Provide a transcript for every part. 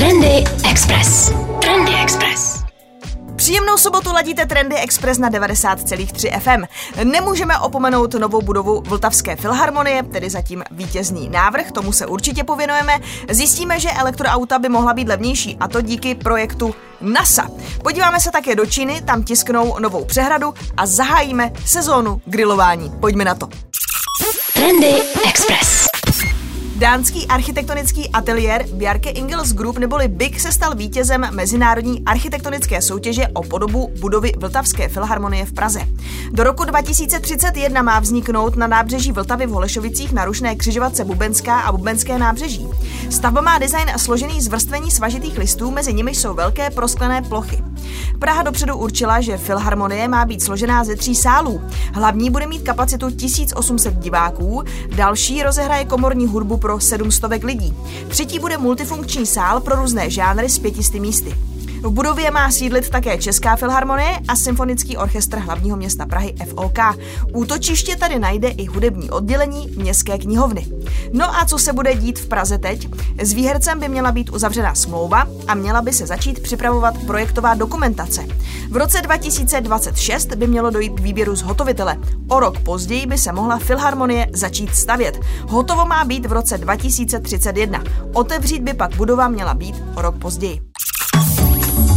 Trendy Express. Trendy Express. Příjemnou sobotu ladíte Trendy Express na 90,3 FM. Nemůžeme opomenout novou budovu Vltavské filharmonie, tedy zatím vítězný návrh, tomu se určitě pověnujeme. Zjistíme, že elektroauta by mohla být levnější, a to díky projektu NASA. Podíváme se také do Číny, tam tisknou novou přehradu a zahájíme sezónu grilování. Pojďme na to. Trendy Express. Dánský architektonický ateliér Bjarke Ingels Group neboli BIG se stal vítězem mezinárodní architektonické soutěže o podobu budovy Vltavské filharmonie v Praze. Do roku 2031 má vzniknout na nábřeží Vltavy v Holešovicích narušné křižovatce Bubenská a Bubenské nábřeží. Stavba má design složený z vrstvení svažitých listů, mezi nimi jsou velké prosklené plochy. Praha dopředu určila, že filharmonie má být složená ze tří sálů. Hlavní bude mít kapacitu 1800 diváků, další rozehraje komorní hudbu pro 700 lidí. Třetí bude multifunkční sál pro různé žánry s pětisty místy. V budově má sídlit také Česká filharmonie a Symfonický orchestr hlavního města Prahy FOK. Útočiště tady najde i hudební oddělení Městské knihovny. No a co se bude dít v Praze teď? S výhercem by měla být uzavřena smlouva a měla by se začít připravovat projektová dokumentace. V roce 2026 by mělo dojít k výběru zhotovitele. O rok později by se mohla filharmonie začít stavět. Hotovo má být v roce 2031. Otevřít by pak budova měla být o rok později.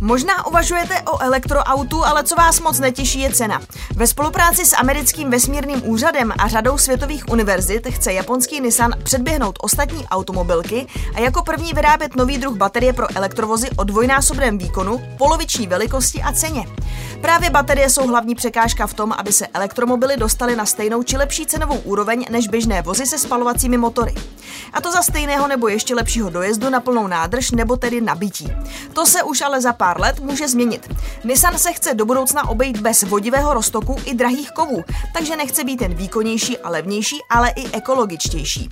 Možná uvažujete o elektroautu, ale co vás moc netěší je cena. Ve spolupráci s americkým vesmírným úřadem a řadou světových univerzit chce japonský Nissan předběhnout ostatní automobilky a jako první vyrábět nový druh baterie pro elektrovozy o dvojnásobném výkonu, poloviční velikosti a ceně. Právě baterie jsou hlavní překážka v tom, aby se elektromobily dostaly na stejnou či lepší cenovou úroveň než běžné vozy se spalovacími motory. A to za stejného nebo ještě lepšího dojezdu na plnou nádrž nebo tedy nabití. To se už ale za pár let může změnit. Nissan se chce do budoucna obejít bez vodivého roztoku i drahých kovů, takže nechce být jen výkonnější a levnější, ale i ekologičtější.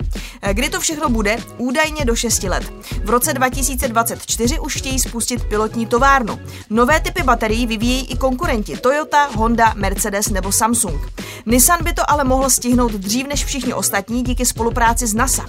Kdy to všechno bude? Údajně do 6 let. V roce 2024 už chtějí spustit pilotní továrnu. Nové typy baterií vyvíjejí i konkurenti Toyota, Honda, Mercedes nebo Samsung. Nissan by to ale mohl stihnout dřív než všichni ostatní díky spolupráci s NASA.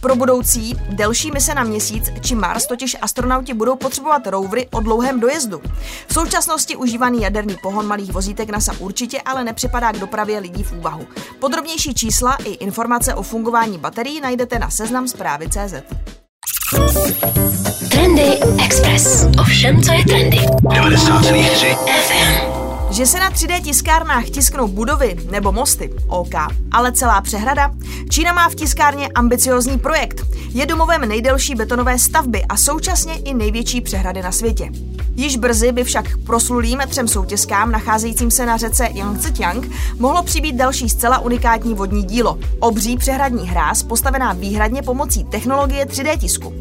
Pro budoucí delší mise na měsíc či Mars totiž astronauti budou potřebovat rovery o dlouhém dojezdu. V současnosti užívaný jaderný pohon malých vozítek NASA určitě ale nepřipadá k dopravě lidí v úvahu. Podrobnější čísla i informace o fungování baterií najdete na seznam zprávy CZ. Trendy Express. Ovšem, co je trendy. 90,3 FM. Že se na 3D tiskárnách tisknou budovy nebo mosty, OK, ale celá přehrada? Čína má v tiskárně ambiciozní projekt. Je domovem nejdelší betonové stavby a současně i největší přehrady na světě. Již brzy by však proslulým třem soutězkám nacházejícím se na řece Yangtze-Kiang mohlo přibýt další zcela unikátní vodní dílo. Obří přehradní hráz postavená výhradně pomocí technologie 3D tisku.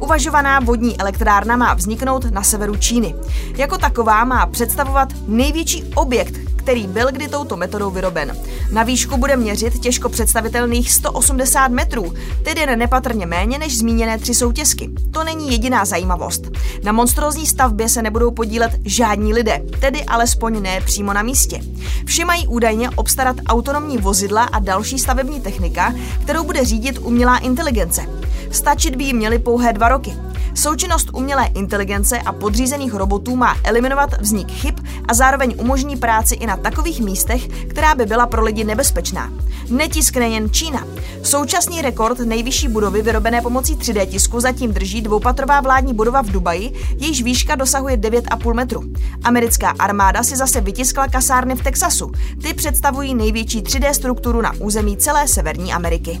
Uvažovaná vodní elektrárna má vzniknout na severu Číny. Jako taková má představovat největší objekt, který byl kdy touto metodou vyroben. Na výšku bude měřit těžko představitelných 180 metrů, tedy nepatrně méně než zmíněné tři soutězky. To není jediná zajímavost. Na monstrózní stavbě se nebudou podílet žádní lidé, tedy alespoň ne přímo na místě. Vše mají údajně obstarat autonomní vozidla a další stavební technika, kterou bude řídit umělá inteligence. Stačit by jí měly pouhé dva roky. Součinnost umělé inteligence a podřízených robotů má eliminovat vznik chyb a zároveň umožní práci i na takových místech, která by byla pro lidi nebezpečná. Netiskne jen Čína. Současný rekord nejvyšší budovy vyrobené pomocí 3D tisku zatím drží dvoupatrová vládní budova v Dubaji, jejíž výška dosahuje 9,5 metru. Americká armáda si zase vytiskla kasárny v Texasu. Ty představují největší 3D strukturu na území celé Severní Ameriky.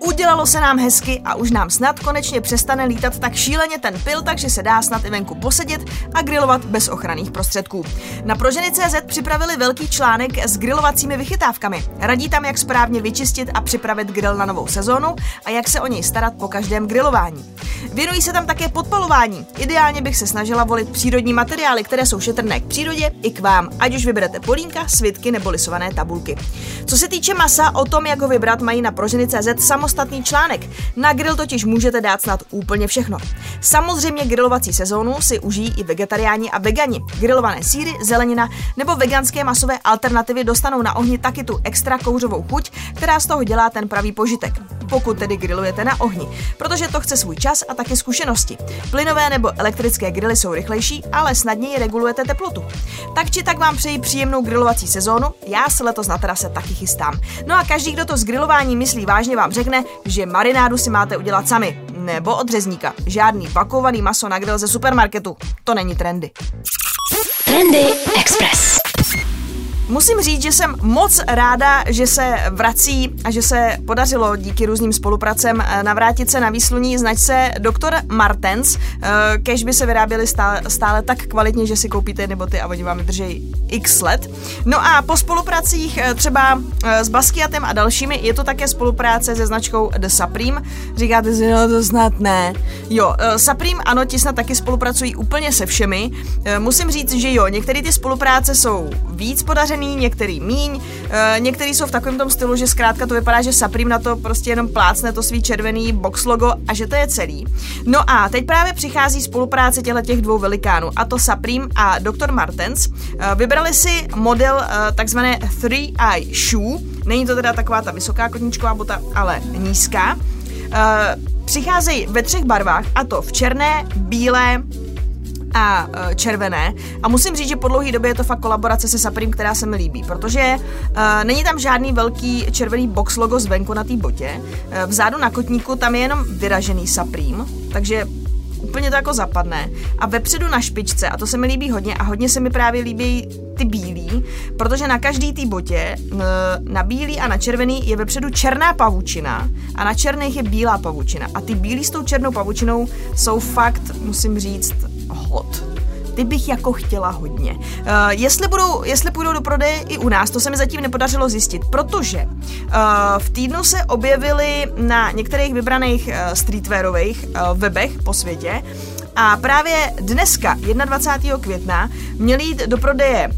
Udělalo se nám hezky a už nám snad konečně přestane lítat tak šíleně ten pil, takže se dá snad i venku posedět a grilovat bez ochranných prostředků. Na Proženy.cz připravili velký článek s grilovacími vychytávkami. Radí tam, jak správně vyčistit a připravit grill na novou sezónu a jak se o něj starat po každém grilování. Věnují se tam také podpalování. Ideálně bych se snažila volit přírodní materiály, které jsou šetrné k přírodě i k vám, ať už vyberete polínka, svitky nebo lisované tabulky. Co se týče masa, o tom, jak ho vybrat, mají na Proženy.cz samozřejmě samostatný článek. Na grill totiž můžete dát snad úplně všechno. Samozřejmě grilovací sezónu si užijí i vegetariáni a vegani. Grilované síry, zelenina nebo veganské masové alternativy dostanou na ohni taky tu extra kouřovou chuť, která z toho dělá ten pravý požitek pokud tedy grillujete na ohni, protože to chce svůj čas a taky zkušenosti. Plynové nebo elektrické grily jsou rychlejší, ale snadněji regulujete teplotu. Tak či tak vám přeji příjemnou grilovací sezónu, já se letos na terase taky chystám. No a každý, kdo to s grilováním myslí vážně, vám řekne, že marinádu si máte udělat sami, nebo od řezníka. Žádný vakovaný maso na grill ze supermarketu. To není trendy. Trendy Express. Musím říct, že jsem moc ráda, že se vrací a že se podařilo díky různým spolupracem eh, navrátit se na výsluní značce Dr. Martens. Eh, kež by se vyráběly stále, stále tak kvalitně, že si koupíte jedny boty a oni vám drží x let. No a po spolupracích eh, třeba s Basquiatem a dalšími je to také spolupráce se značkou The Supreme. Říkáte si, no to snad ne. Jo, Supreme ano, ti snad taky spolupracují úplně se všemi. Musím říct, že jo, některé ty spolupráce jsou víc podařené zelený, některý míň, e, některý jsou v takovém tom stylu, že zkrátka to vypadá, že Supreme na to prostě jenom plácne to svý červený box logo a že to je celý. No a teď právě přichází spolupráce těchto těch dvou velikánů, a to Supreme a Dr. Martens. E, vybrali si model e, takzvané 3i shoe, není to teda taková ta vysoká kotničková bota, ale nízká. E, přicházejí ve třech barvách, a to v černé, bílé a uh, červené. A musím říct, že po dlouhé době je to fakt kolaborace se Supreme, která se mi líbí, protože uh, není tam žádný velký červený box logo zvenku na té botě. Uh, vzadu na kotníku tam je jenom vyražený Supreme, takže úplně to jako zapadne. A vepředu na špičce, a to se mi líbí hodně, a hodně se mi právě líbí ty bílí, protože na každý té botě, na bílý a na červený je vepředu černá pavučina a na černých je bílá pavučina. A ty bílí s tou černou pavučinou jsou fakt, musím říct, hot ty bych jako chtěla hodně. Uh, jestli, budou, jestli půjdou do prodeje i u nás, to se mi zatím nepodařilo zjistit, protože uh, v týdnu se objevily na některých vybraných uh, streetwearových uh, webech po světě a právě dneska, 21. května, měli jít do prodeje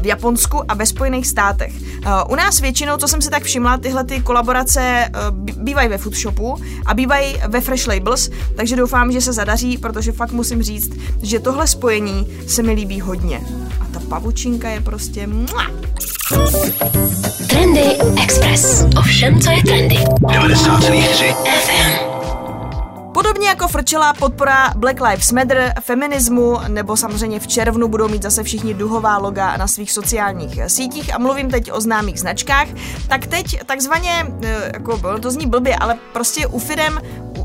v Japonsku a ve Spojených státech. Eh, u nás většinou, co jsem si tak všimla, tyhle ty kolaborace eh, bývají ve foodshopu a bývají ve Fresh Labels, takže doufám, že se zadaří, protože fakt musím říct, že tohle spojení se mi líbí hodně. A ta pavučinka je prostě... Trendy Express. Ovšem, co je trendy. 90,3 FM. Podobně jako frčela podpora Black Lives Matter, feminismu, nebo samozřejmě v červnu budou mít zase všichni duhová loga na svých sociálních sítích. A mluvím teď o známých značkách, tak teď takzvaně, eh, jako to zní blbě, ale prostě u firem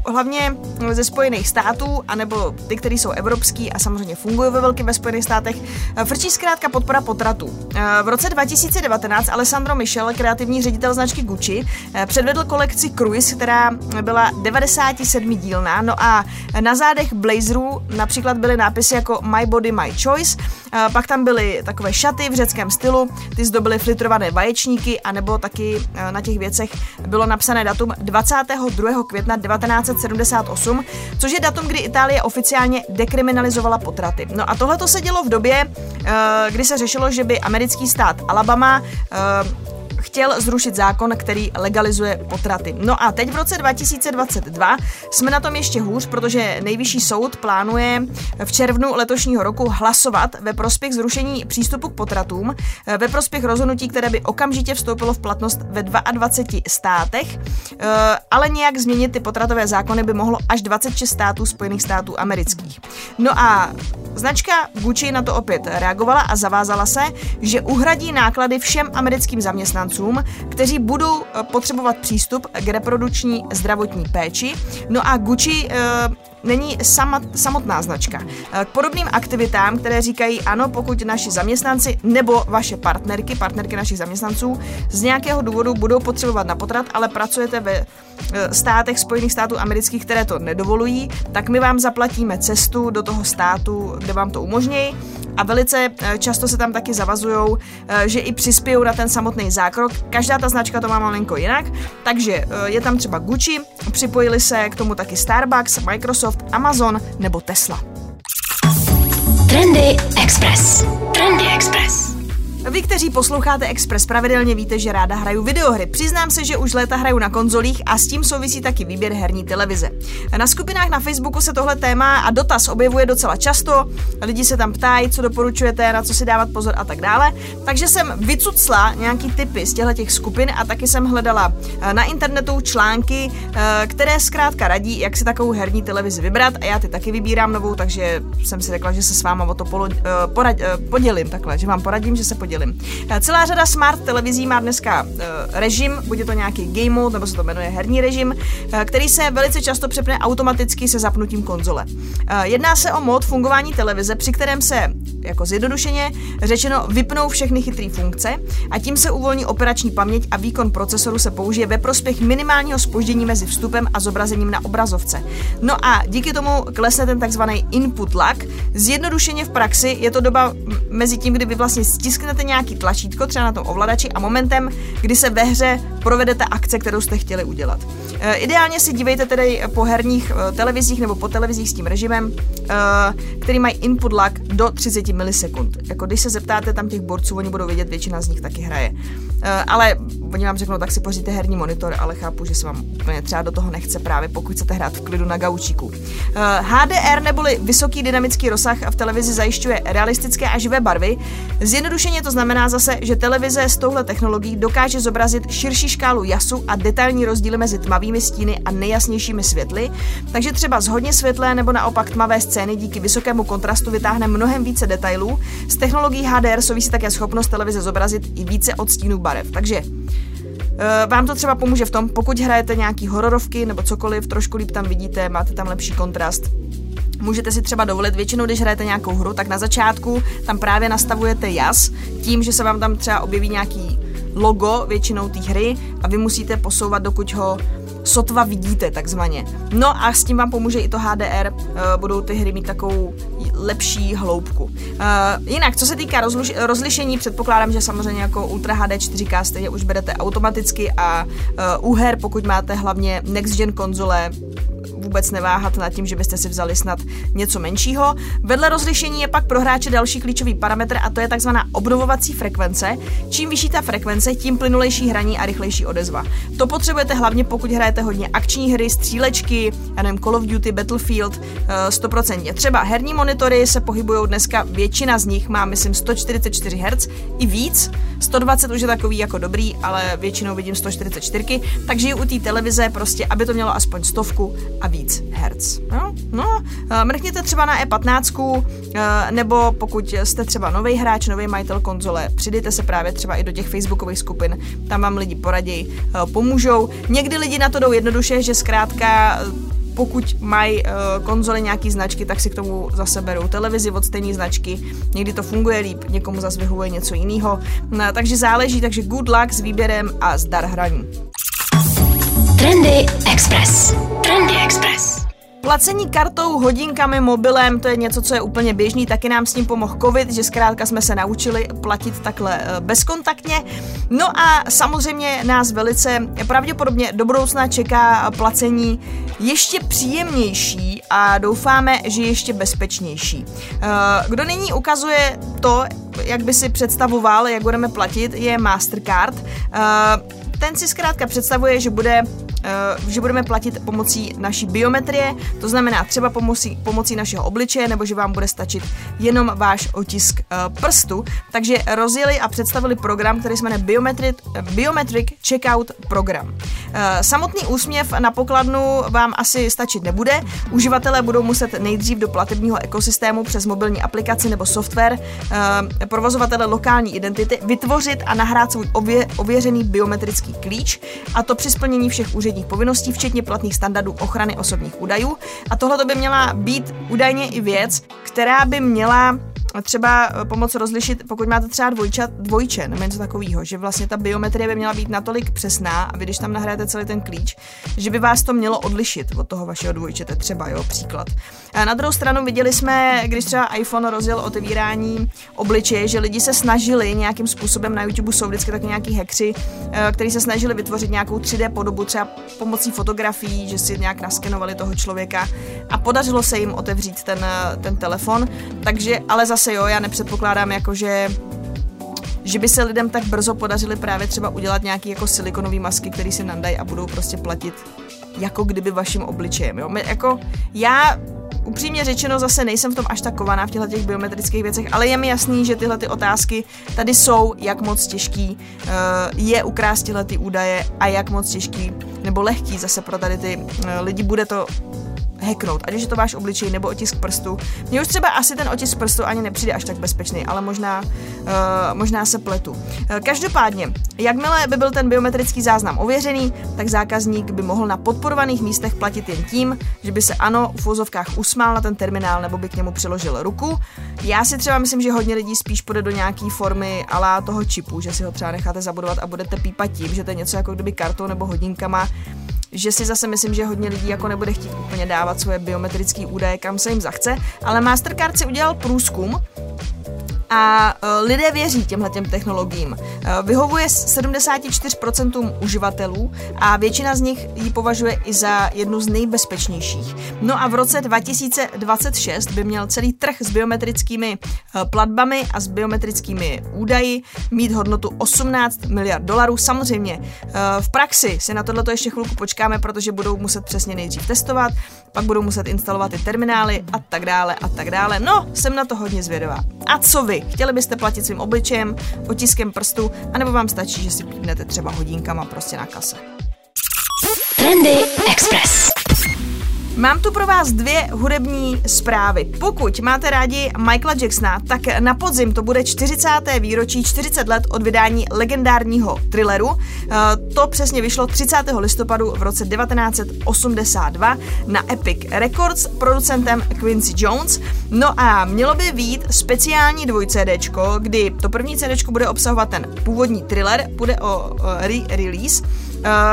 hlavně ze Spojených států, anebo ty, které jsou evropský a samozřejmě fungují ve velkém ve Spojených státech, eh, frčí zkrátka podpora potratu. Eh, v roce 2019 Alessandro Michel, kreativní ředitel značky Gucci, eh, předvedl kolekci Cruise, která byla 97 dílná, no a na zádech blazerů například byly nápisy jako My Body, My Choice, pak tam byly takové šaty v řeckém stylu, ty zdobily flitrované vaječníky, anebo taky na těch věcech bylo napsané datum 22. května 19 1978, což je datum, kdy Itálie oficiálně dekriminalizovala potraty. No a tohle to se dělo v době, eh, kdy se řešilo, že by americký stát Alabama eh, chtěl zrušit zákon, který legalizuje potraty. No a teď v roce 2022 jsme na tom ještě hůř, protože nejvyšší soud plánuje v červnu letošního roku hlasovat ve prospěch zrušení přístupu k potratům, ve prospěch rozhodnutí, které by okamžitě vstoupilo v platnost ve 22 státech, eh, ale nějak změnit ty potratové zákony by mohlo až 26 států Spojených států amerických. No a značka Gucci na to opět reagovala a zavázala se, že uhradí náklady všem americkým zaměstnancům cizincům, kteří budou eh, potřebovat přístup k reprodukční zdravotní péči. No a Gucci e, není sama, samotná značka. Eh, k podobným aktivitám, které říkají ano, pokud naši zaměstnanci nebo vaše partnerky, partnerky našich zaměstnanců z nějakého důvodu budou potřebovat na potrat, ale pracujete ve státech Spojených států amerických, které to nedovolují, tak my vám zaplatíme cestu do toho státu, kde vám to umožní a velice eh, často se tam taky zavazují, eh, že i přispějí na ten samotný zákrok. Každá ta značka to má malinko jinak, takže eh, je tam třeba Gucci, připojili se k tomu taky Starbucks, Microsoft, Amazon nebo Tesla. Trendy Express. Trendy Express. Vy, kteří posloucháte Express pravidelně, víte, že ráda hraju videohry. Přiznám se, že už léta hraju na konzolích a s tím souvisí taky výběr herní televize. Na skupinách na Facebooku se tohle téma a dotaz objevuje docela často. Lidi se tam ptají, co doporučujete, na co si dávat pozor a tak dále. Takže jsem vycucla nějaký typy z těchto těch skupin a taky jsem hledala eh, na internetu články, eh, které zkrátka radí, jak si takovou herní televizi vybrat a já ty taky vybírám novou, takže jsem si řekla, že se s váma o to polo, eh, podělím takhle, že vám poradím, že se podělím podělím. Eh, celá řada smart televizí má dneska uh, režim, buď je to nějaký game mode, nebo se to jmenuje herní režim, uh, který se velice často přepne automaticky se zapnutím konzole. Jedná se o mod fungování televize, při kterém se, jako zjednodušeně řečeno, vypnou všechny chytré funkce a tím se uvolní operační paměť a výkon procesoru se použije ve prospěch minimálního spoždění mezi vstupem a zobrazením na obrazovce. No a díky tomu klesne ten takzvaný input lag. Zjednodušeně v praxi je to doba mezi tím, kdy vy vlastně stisknete stisknete nějaký tlačítko třeba na tom ovladači a momentem, kdy se ve hře provedete akce, kterou jste chtěli udělat. E, ideálně si dívejte tedy po herních e, televizích nebo po televizích s tím režimem, e, který mají input lag do 30 milisekund. Jako když se zeptáte tam těch borců, oni budou vědět, většina z nich taky hraje. E, ale oni vám řeknou, tak si poříte herní monitor, ale chápu, že se vám úplně třeba do toho nechce právě, pokud chcete hrát v klidu na gaučíku. E, HDR neboli vysoký dynamický rozsah v televizi zajišťuje realistické a živé barvy. Zjednodušeně to znamená zase, že televize s touhle technologií dokáže zobrazit širší škálu jasu a detailní rozdíly mezi tmavými stíny a nejjasnějšími světly, takže třeba z hodně světlé nebo naopak tmavé scény díky vysokému kontrastu vytáhne mnohem více detailů. S technologií HDR souvisí také schopnost televize zobrazit i více odstínů barev. Takže eh, vám to třeba pomůže v tom, pokud hrajete nějaký hororovky nebo cokoliv, trošku líp tam vidíte, máte tam lepší kontrast, můžete si třeba dovolit, většinou, když hrajete nějakou hru, tak na začátku tam právě nastavujete jas, tím, že se vám tam třeba objeví nějaký logo většinou té hry a vy musíte posouvat, dokud ho sotva vidíte takzvaně. No a s tím vám pomůže i to HDR, eh, budou ty hry mít takovou lepší hloubku. Uh, jinak, co se týká rozluš- rozlišení, předpokládám, že samozřejmě jako Ultra HD 4K stejně už berete automaticky a u her, pokud máte hlavně next gen konzole, vůbec neváhat nad tím, že byste si vzali snad něco menšího. Vedle rozlišení je pak pro hráče další klíčový parametr a to je takzvaná obnovovací frekvence. Čím vyšší ta frekvence, tím plynulejší hraní a rychlejší odezva. To potřebujete hlavně, pokud hrajete hodně akční hry, střílečky, já nevím, Call of Duty, Battlefield, 100%. Eh, Třeba herní monitory se pohybují dneska, většina z nich má, myslím, 144 Hz i víc. 120 už je takový jako dobrý, ale většinou vidím 144, takže u té televize prostě, aby to mělo aspoň stovku a víc herc. No, no, eh, mrkněte třeba na E15, eh, nebo pokud jste třeba nový hráč, nový majitel konzole, přidejte se právě třeba i do těch facebookových skupin, tam vám lidi poradí, eh, pomůžou. Někdy lidi na to jdou jednoduše, že zkrátka pokud mají uh, konzole nějaký značky, tak si k tomu zase berou televizi od stejné značky. Někdy to funguje líp, někomu zase vyhovuje něco jiného. Takže záleží, takže good luck s výběrem a zdar hraní. Trendy Express. Trendy Express. Placení kartou, hodinkami, mobilem, to je něco, co je úplně běžný, taky nám s tím pomohl covid, že zkrátka jsme se naučili platit takhle eh, bezkontaktně. No a samozřejmě nás velice pravděpodobně do budoucna čeká placení ještě příjemnější a doufáme, že ještě bezpečnější. Eh, kdo nyní ukazuje to, jak by si představoval, jak budeme platit, je Mastercard. Eh, ten si zkrátka představuje, že bude že budeme platit pomocí naší biometrie, to znamená třeba pomocí, pomocí našeho obličeje, nebo že vám bude stačit jenom váš otisk eh, prstu. Takže rozjeli a představili program, který se jmenuje Biometric, Biometric Checkout Program. Eh, samotný úsměv na pokladnu vám asi stačit nebude. Uživatelé budou muset nejdřív do platebního ekosystému přes mobilní aplikaci nebo software provozovatele lokální identity vytvořit a nahrát svůj ově, ověřený biometrický klíč, a to při splnění všech úředních úředních povinností, včetně platných standardů ochrany osobních údajů. A tohle by měla být údajně i věc, která by měla třeba eh, pomoct rozlišit, pokud máte třeba dvojča, dvojče nebo něco takového, že vlastně ta biometrie by měla být natolik přesná a vy když tam nahrajete celý ten klíč, že by vás to mělo odlišit od toho vašeho dvojčete, třeba, jo, příklad. A na druhou stranu viděli jsme, když třeba iPhone rozjel otevírání obličeje, že lidi se snažili nějakým způsobem, na YouTube jsou vždycky tak nějaký hekři, eh, kteří se snažili vytvořit nějakou 3D podobu, třeba pomocí fotografií, že si nějak naskenovali toho člověka a podařilo se jim otevřít ten, ten telefon, takže ale zase zase jo, já nepředpokládám jako, že že by se lidem tak brzo podařili právě třeba udělat nějaký jako silikonové masky, které si nandají a budou prostě platit jako kdyby vaším obličejem. Jo? My, jako, já upřímně řečeno zase nejsem v tom až tak kovaná v těchto těch biometrických věcech, ale je mi jasný, že tyhle ty otázky tady jsou, jak moc těžký uh, je ukrást tyhle ty údaje a jak moc těžký nebo lehký zase pro tady ty uh, lidi bude to hacknout, ať už je to váš obličej nebo otisk prstu. Mně už třeba asi ten otisk prstu ani nepřijde až tak bezpečný, ale možná, uh, možná se pletu. Uh, každopádně, jakmile by byl ten biometrický záznam ověřený, tak zákazník by mohl na podporovaných místech platit jen tím, že by se ano v vozovkách usmál na ten terminál nebo by k němu přiložil ruku. Já si třeba myslím, že hodně lidí spíš půjde do nějaké formy ala toho čipu, že si ho třeba necháte zabudovat a budete pípat tím, že to je něco jako kdyby kartou nebo hodinkama že si zase myslím, že hodně lidí jako nebude chtít úplně dávat svoje biometrické údaje, kam se jim zachce, ale Mastercard si udělal průzkum, a e, lidé věří těmhle těm technologiím. E, vyhovuje 74% uživatelů a většina z nich ji považuje i za jednu z nejbezpečnějších. No a v roce 2026 by měl celý trh s biometrickými e, platbami a s biometrickými údaji mít hodnotu 18 miliard dolarů. Samozřejmě v praxi si na tohle ještě chvilku počkáme, protože budou muset přesně nejdřív testovat, pak budou muset instalovat i terminály a tak dále a tak dále. No, jsem na to hodně zvědavá. A co vy? Chtěli byste platit svým obličejem, otiskem prstu, anebo vám stačí, že si pípnete třeba hodinkama prostě na kase? Trendy Express. Mám tu pro vás dvě hudební zprávy. Pokud máte rádi Michaela Jacksona, tak na podzim to bude 40. výročí 40 let od vydání legendárního thrilleru. Eh, to přesně vyšlo 30. listopadu v roce 1982 na Epic Records producentem Quincy Jones. No a mělo by být speciální dvoj CDčko, kdy to první CDčko bude obsahovat ten původní thriller, bude o re-release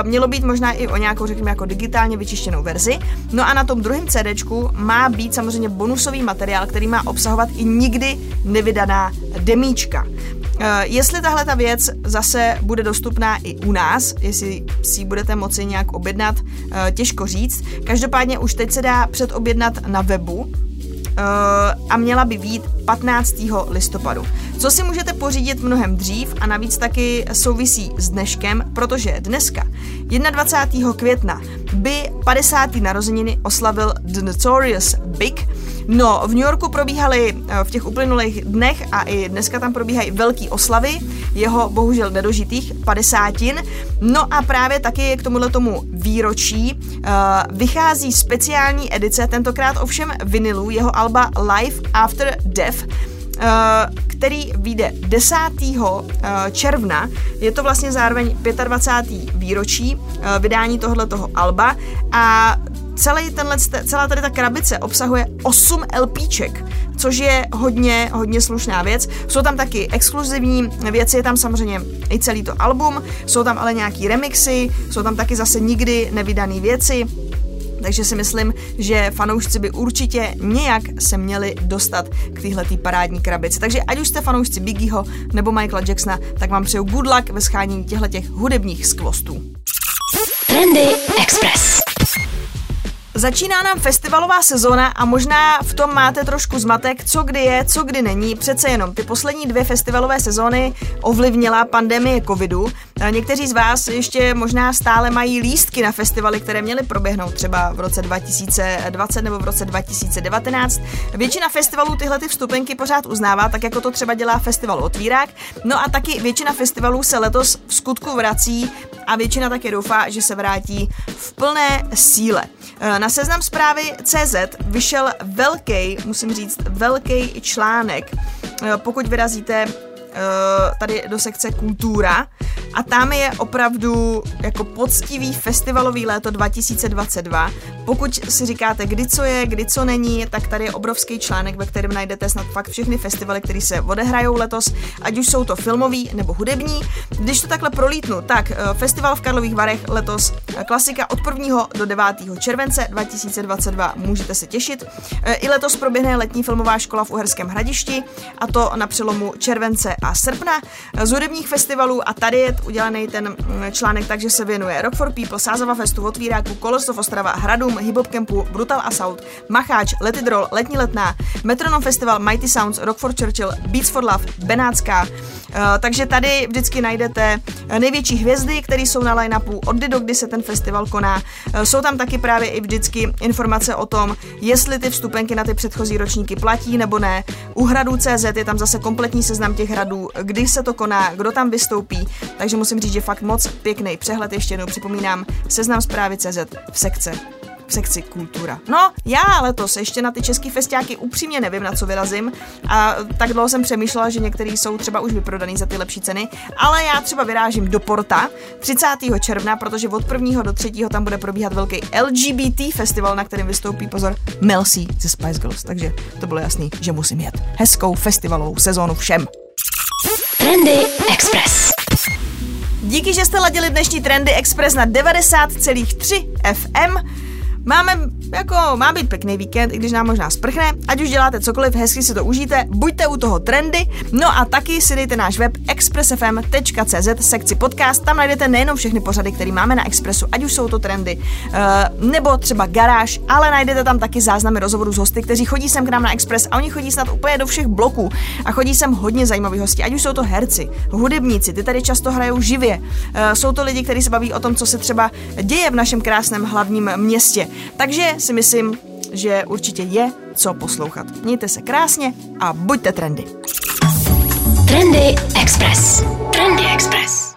mělo být možná i o nějakou, řekněme, jako digitálně vyčištěnou verzi. No a na tom druhém CDčku má být samozřejmě bonusový materiál, který má obsahovat i nikdy nevydaná demíčka. Uh, jestli tahle ta věc zase bude dostupná i u nás, jestli si ji budete moci nějak objednat, uh, těžko říct. Každopádně už teď se dá předobjednat na webu, a měla by být 15. listopadu. Co si můžete pořídit mnohem dřív a navíc taky souvisí s dneškem, protože dneska, 21. května, by 50. narozeniny oslavil The Notorious Big. No, v New Yorku probíhaly eh, v těch uplynulých dnech a i dneska tam probíhají velký oslavy, jeho bohužel nedožitých 50. No a právě taky k tomuhle tomu výročí uh, vychází speciální edice, tentokrát ovšem vinilu, jeho alba Life After Death, Eh, který vyjde 10. Eh, června. Je to vlastně zároveň 25. výročí eh, vydání tohoto alba a celý tenhle, celá tady ta krabice obsahuje 8 LPček, což je hodně, hodně slušná věc. Jsou tam taky exkluzivní věci, je tam samozřejmě i celý to album, jsou tam ale nějaký remixy, jsou tam taky zase nikdy nevydané věci, takže si myslím, že fanoušci by určitě nějak se měli dostat k téhle parádní krabici. Takže ať už jste fanoušci Biggieho nebo Michaela Jacksona, tak vám přeju good luck ve schánění těchto hudebních skvostů. Trendy Express. Začíná nám festivalová sezóna a možná v tom máte trošku zmatek, co kdy je, co kdy není. Přece jenom ty poslední dvě festivalové sezóny ovlivnila pandemie covidu. Někteří z vás ještě možná stále mají lístky na festivaly, které měly proběhnout třeba v roce 2020 nebo v roce 2019. Většina festivalů tyhle ty vstupenky pořád uznává, tak jako to třeba dělá festival Otvírák. No a taky většina festivalů se letos v skutku vrací a většina také doufá, že se vrátí v plné síle. Na na seznam zprávy CZ vyšel velký, musím říct, velký článek. Eh, pokud vyrazíte tady do sekce kultura a tam je opravdu jako poctivý festivalový léto 2022. Pokud si říkáte, kdy co je, kdy co není, tak tady je obrovský článek, ve kterém najdete snad fakt všechny festivaly, které se odehrajou letos, ať už jsou to filmový nebo hudební. Když to takhle prolítnu, tak eh, festival v Karlových Varech letos eh, klasika od 1. do 9. července 2022 můžete se těšit. I letos proběhne letní filmová škola v Uherském hradišti a to na přelomu července a srpna z hudebních festivalů a tady je udělaný ten mm, článek tak, že se věnuje Rock for People, Sázava Festu, Otvíráku, Kolosov Ostrava, Hradům, Hip Campu, Brutal Assault, Macháč, Let It Roll, Letní letná, Metronom Festival, Mighty Sounds, Rock for Churchill, Beats for Love, Benátská. Uh, takže tady vždycky najdete největší hvězdy, které jsou na line-upu od kdy do kdy se ten festival koná. Uh, jsou tam taky právě i vždycky informace o tom, jestli ty vstupenky na ty předchozí ročníky platí nebo ne. U hradů CZ je tam zase kompletní seznam těch hradů, kdy se to koná, kdo tam vystoupí, takže musím říct, že fakt moc pěkný přehled, ještě jednou připomínám, seznam zprávy CZ v sekce v sekci kultura. No, já letos ještě na ty český festiáky upřímně nevím, na co vyrazím. A tak dlouho jsem přemýšlela, že některý jsou třeba už vyprodaný za ty lepší ceny, ale já třeba vyrážím do Porta 30. června, protože od 1. do 3. tam bude probíhat velký LGBT festival, na kterém vystoupí pozor Mel C ze Spice Girls, takže to bylo jasný, že musím jet. Hezkou festivalovou sezónu všem. Trendy Express. Díky, že jste ladili dnešní Trendy Express na 90,3 FM. Máme, jako, má být pěkný víkend, i když nám možná sprchne, ať už děláte cokoliv, hezky si to užijte, buďte u toho trendy, no a taky si dejte náš web expressfm.cz sekci podcast, tam najdete nejenom všechny pořady, které máme na Expressu, ať už jsou to trendy, uh, nebo třeba garáž, ale najdete tam taky záznamy rozhovorů s hosty, kteří chodí sem k nám na Express a oni chodí snad úplně do všech bloků a chodí sem hodně zajímaví hosti, ať už jsou to herci, hudebníci, ty tady často hrajou živě, uh, jsou to lidi, kteří se baví o tom, co se třeba děje v našem krásném hlavním městě. Takže si myslím, že určitě je co poslouchat. Mějte se krásně a buďte trendy. Trendy Express. Trendy Express.